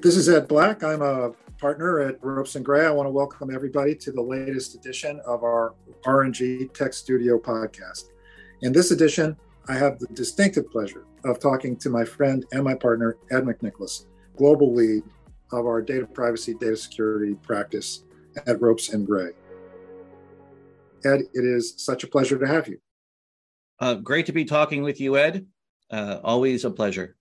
This is Ed Black. I'm a partner at Ropes and Gray. I want to welcome everybody to the latest edition of our R&G Tech Studio podcast. In this edition, I have the distinctive pleasure of talking to my friend and my partner, Ed McNicholas, global lead of our data privacy, data security practice at Ropes and Gray. Ed, it is such a pleasure to have you. Uh, great to be talking with you, Ed. Uh, always a pleasure.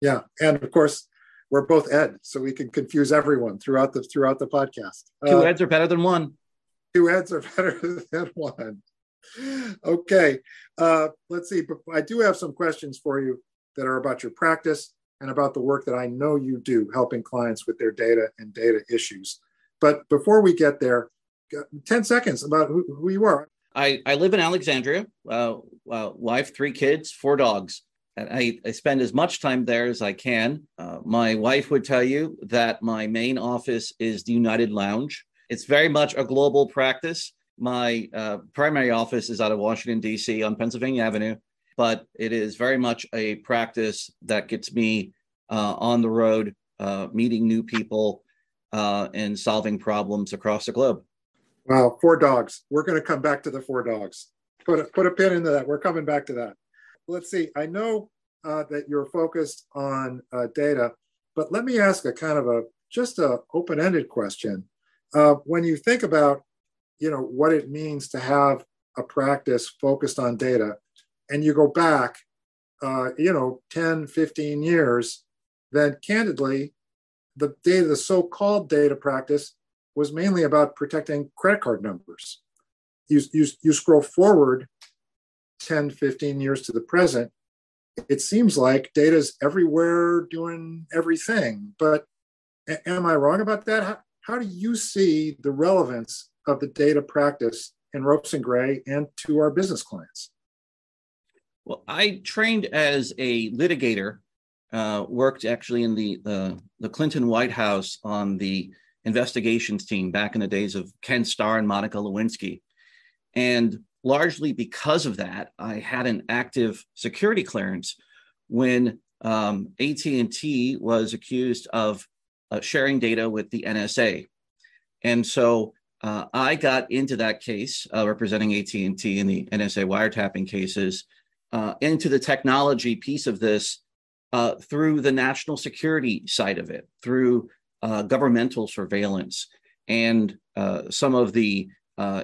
Yeah, and of course, we're both Ed, so we can confuse everyone throughout the throughout the podcast. Two uh, Eds are better than one. Two Eds are better than one. Okay, uh, let's see. But I do have some questions for you that are about your practice and about the work that I know you do, helping clients with their data and data issues. But before we get there, 10 seconds about who, who you are. I, I live in Alexandria, uh, uh, wife, three kids, four dogs. I, I spend as much time there as I can. Uh, my wife would tell you that my main office is the United Lounge. It's very much a global practice. My uh, primary office is out of Washington, D.C. on Pennsylvania Avenue, but it is very much a practice that gets me uh, on the road, uh, meeting new people uh, and solving problems across the globe. Wow, four dogs. We're going to come back to the four dogs. Put a, put a pin into that. We're coming back to that let's see. I know uh, that you're focused on uh, data, but let me ask a kind of a just a open-ended question. Uh, when you think about, you know, what it means to have a practice focused on data, and you go back, uh, you know, 10, 15 years, then candidly, the data, the so-called data practice was mainly about protecting credit card numbers. You, you, you scroll forward 10, 15 years to the present, it seems like data's everywhere doing everything. But am I wrong about that? How, how do you see the relevance of the data practice in Ropes and Gray and to our business clients? Well, I trained as a litigator, uh, worked actually in the, the, the Clinton White House on the investigations team back in the days of Ken Starr and Monica Lewinsky. And largely because of that, I had an active security clearance when um, AT&T was accused of uh, sharing data with the NSA. And so uh, I got into that case uh, representing AT&T in the NSA wiretapping cases uh, into the technology piece of this uh, through the national security side of it, through uh, governmental surveillance and some of the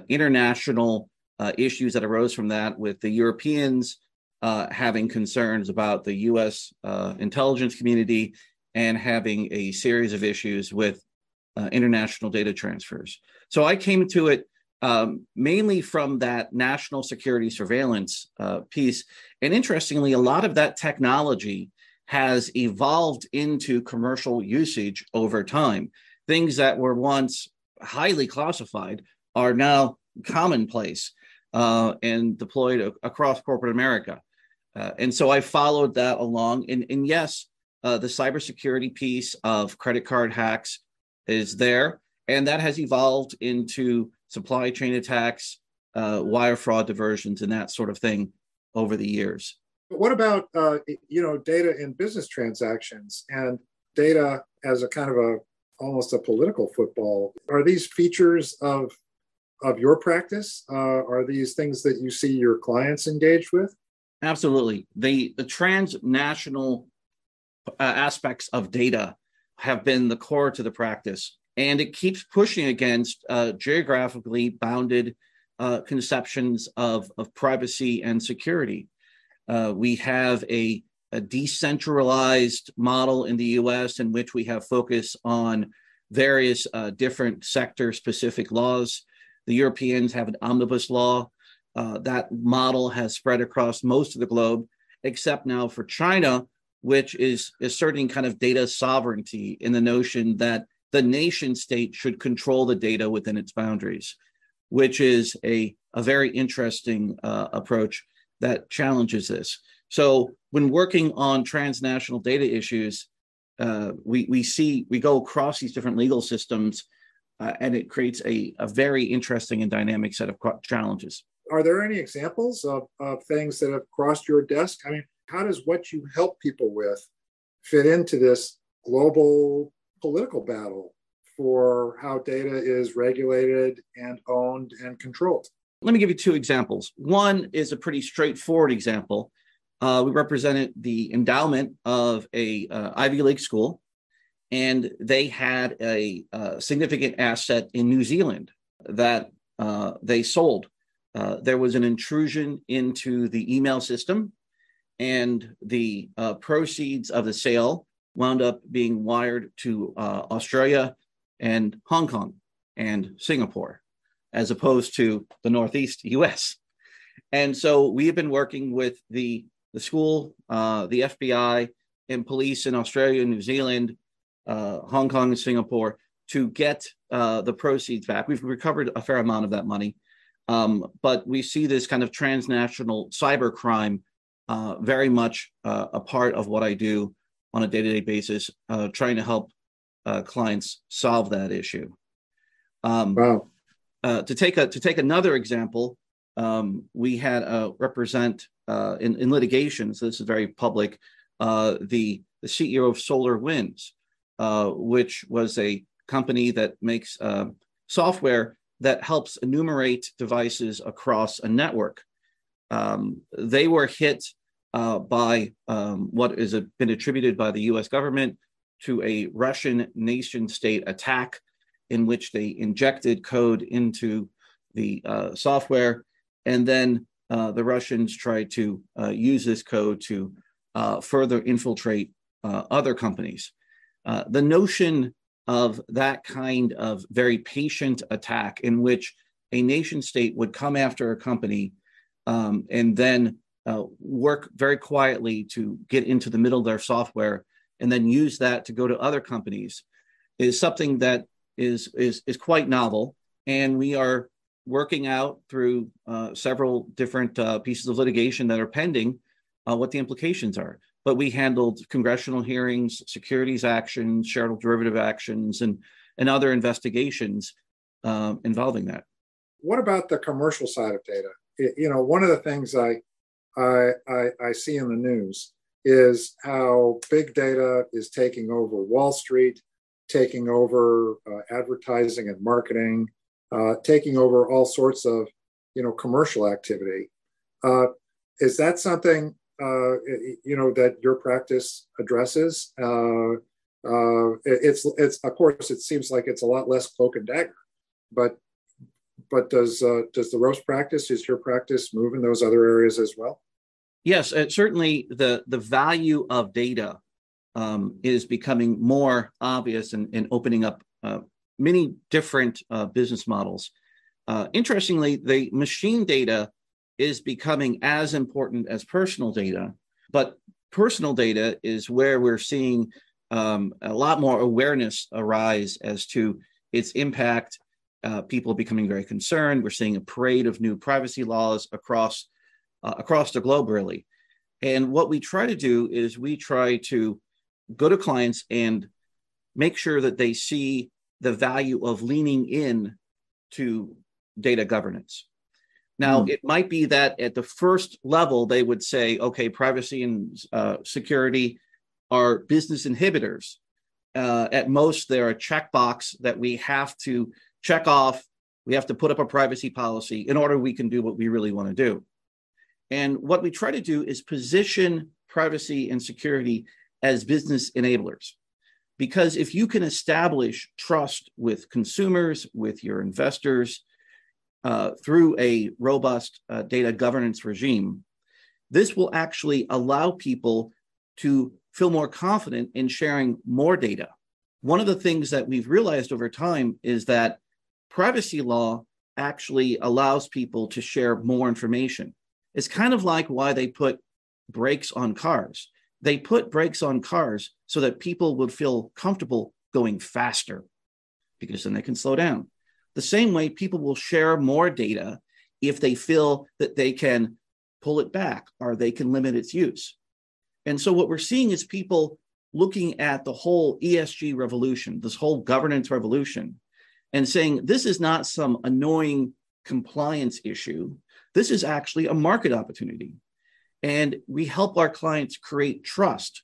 international uh, issues that arose from that with the Europeans uh, having concerns about the US uh, intelligence community and having a series of issues with uh, international data transfers. So I came to it um, mainly from that national security surveillance uh, piece. And interestingly, a lot of that technology has evolved into commercial usage over time. Things that were once highly classified are now commonplace uh, and deployed across corporate America. Uh, and so I followed that along. And, and yes, uh, the cybersecurity piece of credit card hacks is there, and that has evolved into supply chain attacks, uh, wire fraud diversions, and that sort of thing over the years. But what about uh, you know data in business transactions and data as a kind of a almost a political football? Are these features of of your practice? Uh, are these things that you see your clients engaged with? Absolutely. The, the transnational uh, aspects of data have been the core to the practice, and it keeps pushing against uh, geographically bounded uh, conceptions of, of privacy and security. Uh, we have a, a decentralized model in the US in which we have focus on various uh, different sector specific laws the Europeans have an omnibus law. Uh, that model has spread across most of the globe, except now for China, which is asserting kind of data sovereignty in the notion that the nation state should control the data within its boundaries, which is a, a very interesting uh, approach that challenges this. So, when working on transnational data issues, uh, we, we see we go across these different legal systems uh, and it creates a, a very interesting and dynamic set of challenges. Are there any examples of, of things that have crossed your desk? I mean, how does what you help people with fit into this global political battle for how data is regulated and owned and controlled. Let me give you two examples. One is a pretty straightforward example. Uh, we represented the endowment of a uh, Ivy League school, and they had a, a uh, significant asset in New Zealand that uh, they sold. Uh, there was an intrusion into the email system, and the uh, proceeds of the sale wound up being wired to Australia and Hong Kong and Singapore, as opposed to the Northeast US. And so we have been working with the, the school, uh, the FBI, and police in Australia, and New Zealand, uh, Hong Kong, and Singapore to get uh, the proceeds back. We've recovered a fair amount of that money. Um, but we see this kind of transnational cyber crime uh, very much uh, a part of what I do on a day to day basis, uh, trying to help uh, clients solve that issue. Um, wow. Uh, to take a to take another example, um, we had uh, represent uh, in, in litigation. So this is very public. Uh, the the CEO of SolarWinds, uh, which was a company that makes software that helps enumerate devices across a network. Um, they were hit by um, what has been attributed by the U.S. government to a Russian nation state attack in which they injected code into the uh, software. And then uh, the Russians tried to uh, use this code to uh, further infiltrate uh, other companies. Uh, the notion of that kind of very patient attack in which a nation state would come after a company um, and then work very quietly to get into the middle of their software and then use that to go to other companies is something that is is is quite novel. And we are working out through uh, several different uh, pieces of litigation that are pending uh, what the implications are but we handled congressional hearings securities actions shareholder derivative actions and and other investigations um, involving that what about the commercial side of data you know one of the things i i i, I see in the news is how big data is taking over Wall Street, taking over uh, advertising and marketing, uh, taking over all sorts of you know commercial activity. Uh, is that something you know that your practice addresses? Uh, uh, it's it's of course it seems like it's a lot less cloak and dagger, but but does does the Ropes practice is your practice move in those other areas as well? Yes, uh, certainly the the value of data um, is becoming more obvious and, and opening up uh, many different uh, business models. Uh, interestingly, the machine data is becoming as important as personal data, but personal data is where we're seeing um, a lot more awareness arise as to its impact. Uh, people becoming very concerned. We're seeing a parade of new privacy laws across uh, across the globe, really. And what we try to do is we try to go to clients and make sure that they see the value of leaning in to data governance. Now, mm. it might be that at the first level, they would say, okay, privacy and uh, security are business inhibitors. Uh, at most, they're a checkbox that we have to check off. We have to put up a privacy policy in order we can do what we really want to do. And what we try to do is position privacy and security as business enablers. Because if you can establish trust with consumers, with your investors, uh, through a robust uh, data governance regime, this will actually allow people to feel more confident in sharing more data. One of the things that we've realized over time is that privacy law actually allows people to share more information. It's kind of like why they put brakes on cars. They put brakes on cars so that people would feel comfortable going faster because then they can slow down. The same way people will share more data if they feel that they can pull it back or they can limit its use. And so what we're seeing is people looking at the whole ESG revolution, this whole governance revolution, and saying this is not some annoying compliance issue. This is actually a market opportunity. And we help our clients create trust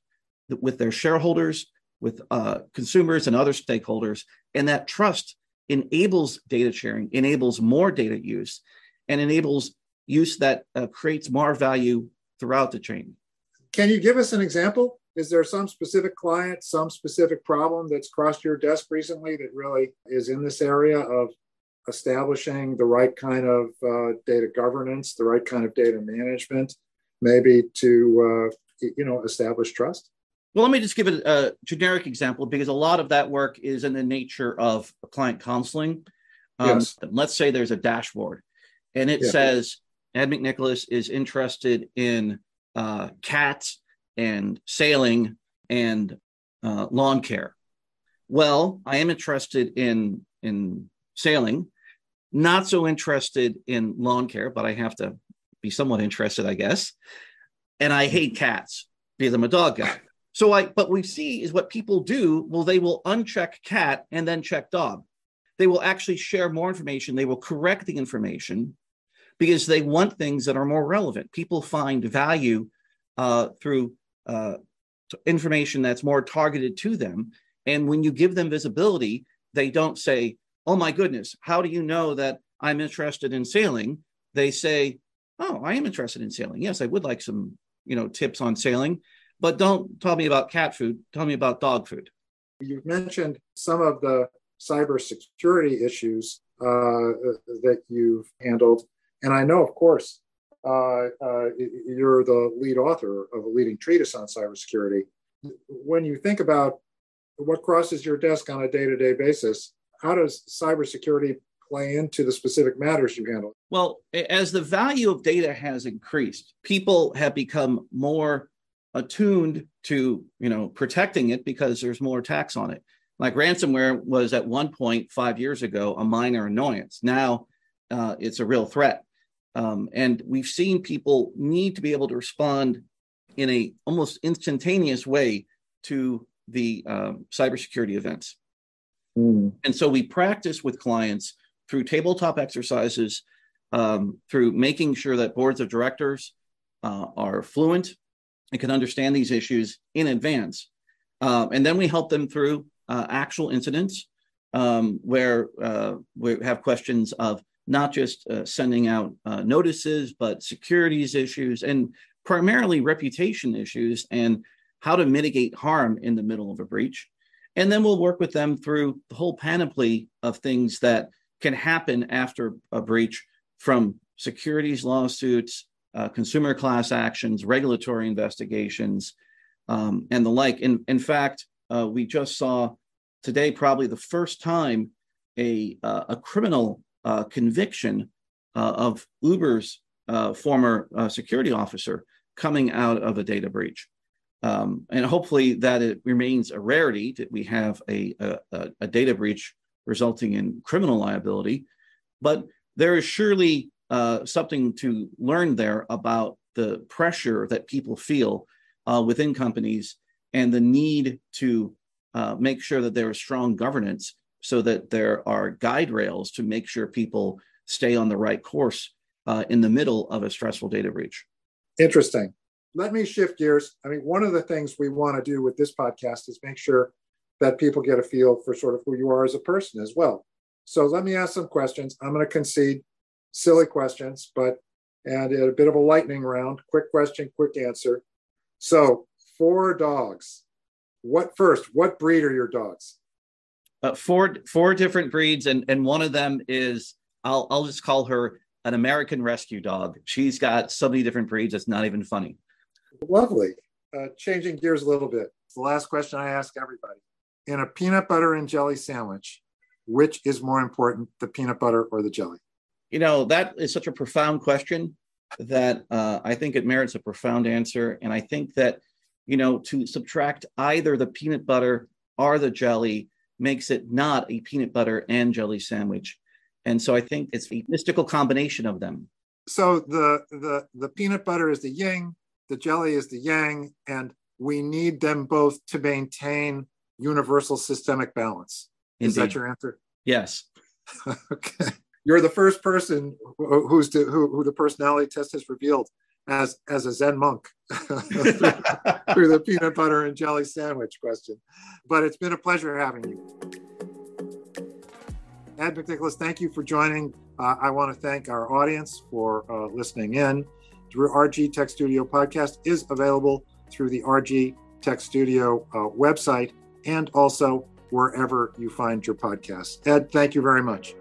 with their shareholders, with uh, consumers and other stakeholders. And that trust enables data sharing, enables more data use, and enables use that uh, creates more value throughout the chain. Can you give us an example? Is there some specific client, some specific problem that's crossed your desk recently that really is in this area of establishing the right kind of uh, data governance, the right kind of data management, maybe to uh, you know establish trust? Well, let me just give a, a, generic example because a lot of that work is in the nature of client counseling. Um, yes. Let's say there's a dashboard and it yeah. says Ed McNicholas is interested in uh, cats and sailing and uh, lawn care. Well, I am interested in in sailing, not so interested in lawn care, but I have to be somewhat interested, I guess. And I hate cats because I'm a dog guy. So I, but we see is what people do. Well, they will uncheck cat and then check dog. They will actually share more information. They will correct the information because they want things that are more relevant. People find value uh, through uh, information that's more targeted to them. And when you give them visibility, they don't say, Oh my goodness, how do you know that I'm interested in sailing? They say, Oh, I am interested in sailing. Yes, I would like some, you know, tips on sailing, but don't tell me about cat food. Tell me about dog food. You've mentioned some of the cybersecurity issues uh, that you've handled. And I know, of course, uh, uh, you're the lead author of a leading treatise on cybersecurity. When you think about what crosses your desk on a day to day basis, how does cybersecurity play into the specific matters you handle? Well, as the value of data has increased, people have become more attuned to you know protecting it because there's more attacks on it. Like ransomware was at one point five years ago a minor annoyance. Now uh, it's a real threat. Um, and we've seen people need to be able to respond in a almost instantaneous way to the um, cybersecurity events. Mm. And so we practice with clients through tabletop exercises, um, through making sure that boards of directors uh, are fluent and can understand these issues in advance. Uh, and then we help them through uh, actual incidents um, where uh, we have questions of not just uh, sending out uh, notices, but securities issues and primarily reputation issues and how to mitigate harm in the middle of a breach. And then we'll work with them through the whole panoply of things that can happen after a breach from securities lawsuits, uh, consumer class actions, regulatory investigations, um, and the like. In, in fact, uh, we just saw today probably the first time a, uh, a criminal uh, conviction uh, of Uber's uh, former security officer coming out of a data breach. Um, and hopefully that it remains a rarity that we have a, a, a, data breach resulting in criminal liability. But there is surely uh, something to learn there about the pressure that people feel uh, within companies and the need to uh, make sure that there is strong governance so that there are guide rails to make sure people stay on the right course uh, in the middle of a stressful data breach. Interesting. Let me shift gears. I mean, one of the things we want to do with this podcast is make sure that people get a feel for sort of who you are as a person as well. So let me ask some questions. I'm going to concede silly questions, but and a bit of a lightning round. Quick question, quick answer. So, four dogs. What first? What breed are your dogs? uh, four four different breeds, and and one of them is I'll I'll just call her an American rescue dog. She's got so many different breeds. It's not even funny. Lovely. Uh, changing gears a little bit. It's the last question I ask everybody. In a peanut butter and jelly sandwich, which is more important, the peanut butter or the jelly? You know, that is such a profound question that uh, I think it merits a profound answer. And I think that, you know, to subtract either the peanut butter or the jelly makes it not a peanut butter and jelly sandwich. And so I think it's a mystical combination of them. So the the the peanut butter is the yin, the jelly is the yang, and we need them both to maintain universal systemic balance. Indeed. Is that your answer? Yes. okay. You're the first person who's to, who, who the personality test has revealed as as a Zen monk through, the peanut butter and jelly sandwich question. But it's been a pleasure having you. Ed McNicholas, thank you for joining. Uh, I want to thank our audience for uh, listening in. The RG Tech Studio podcast is available through the RG Tech Studio uh, website and also wherever you find your podcasts. Ed, thank you very much.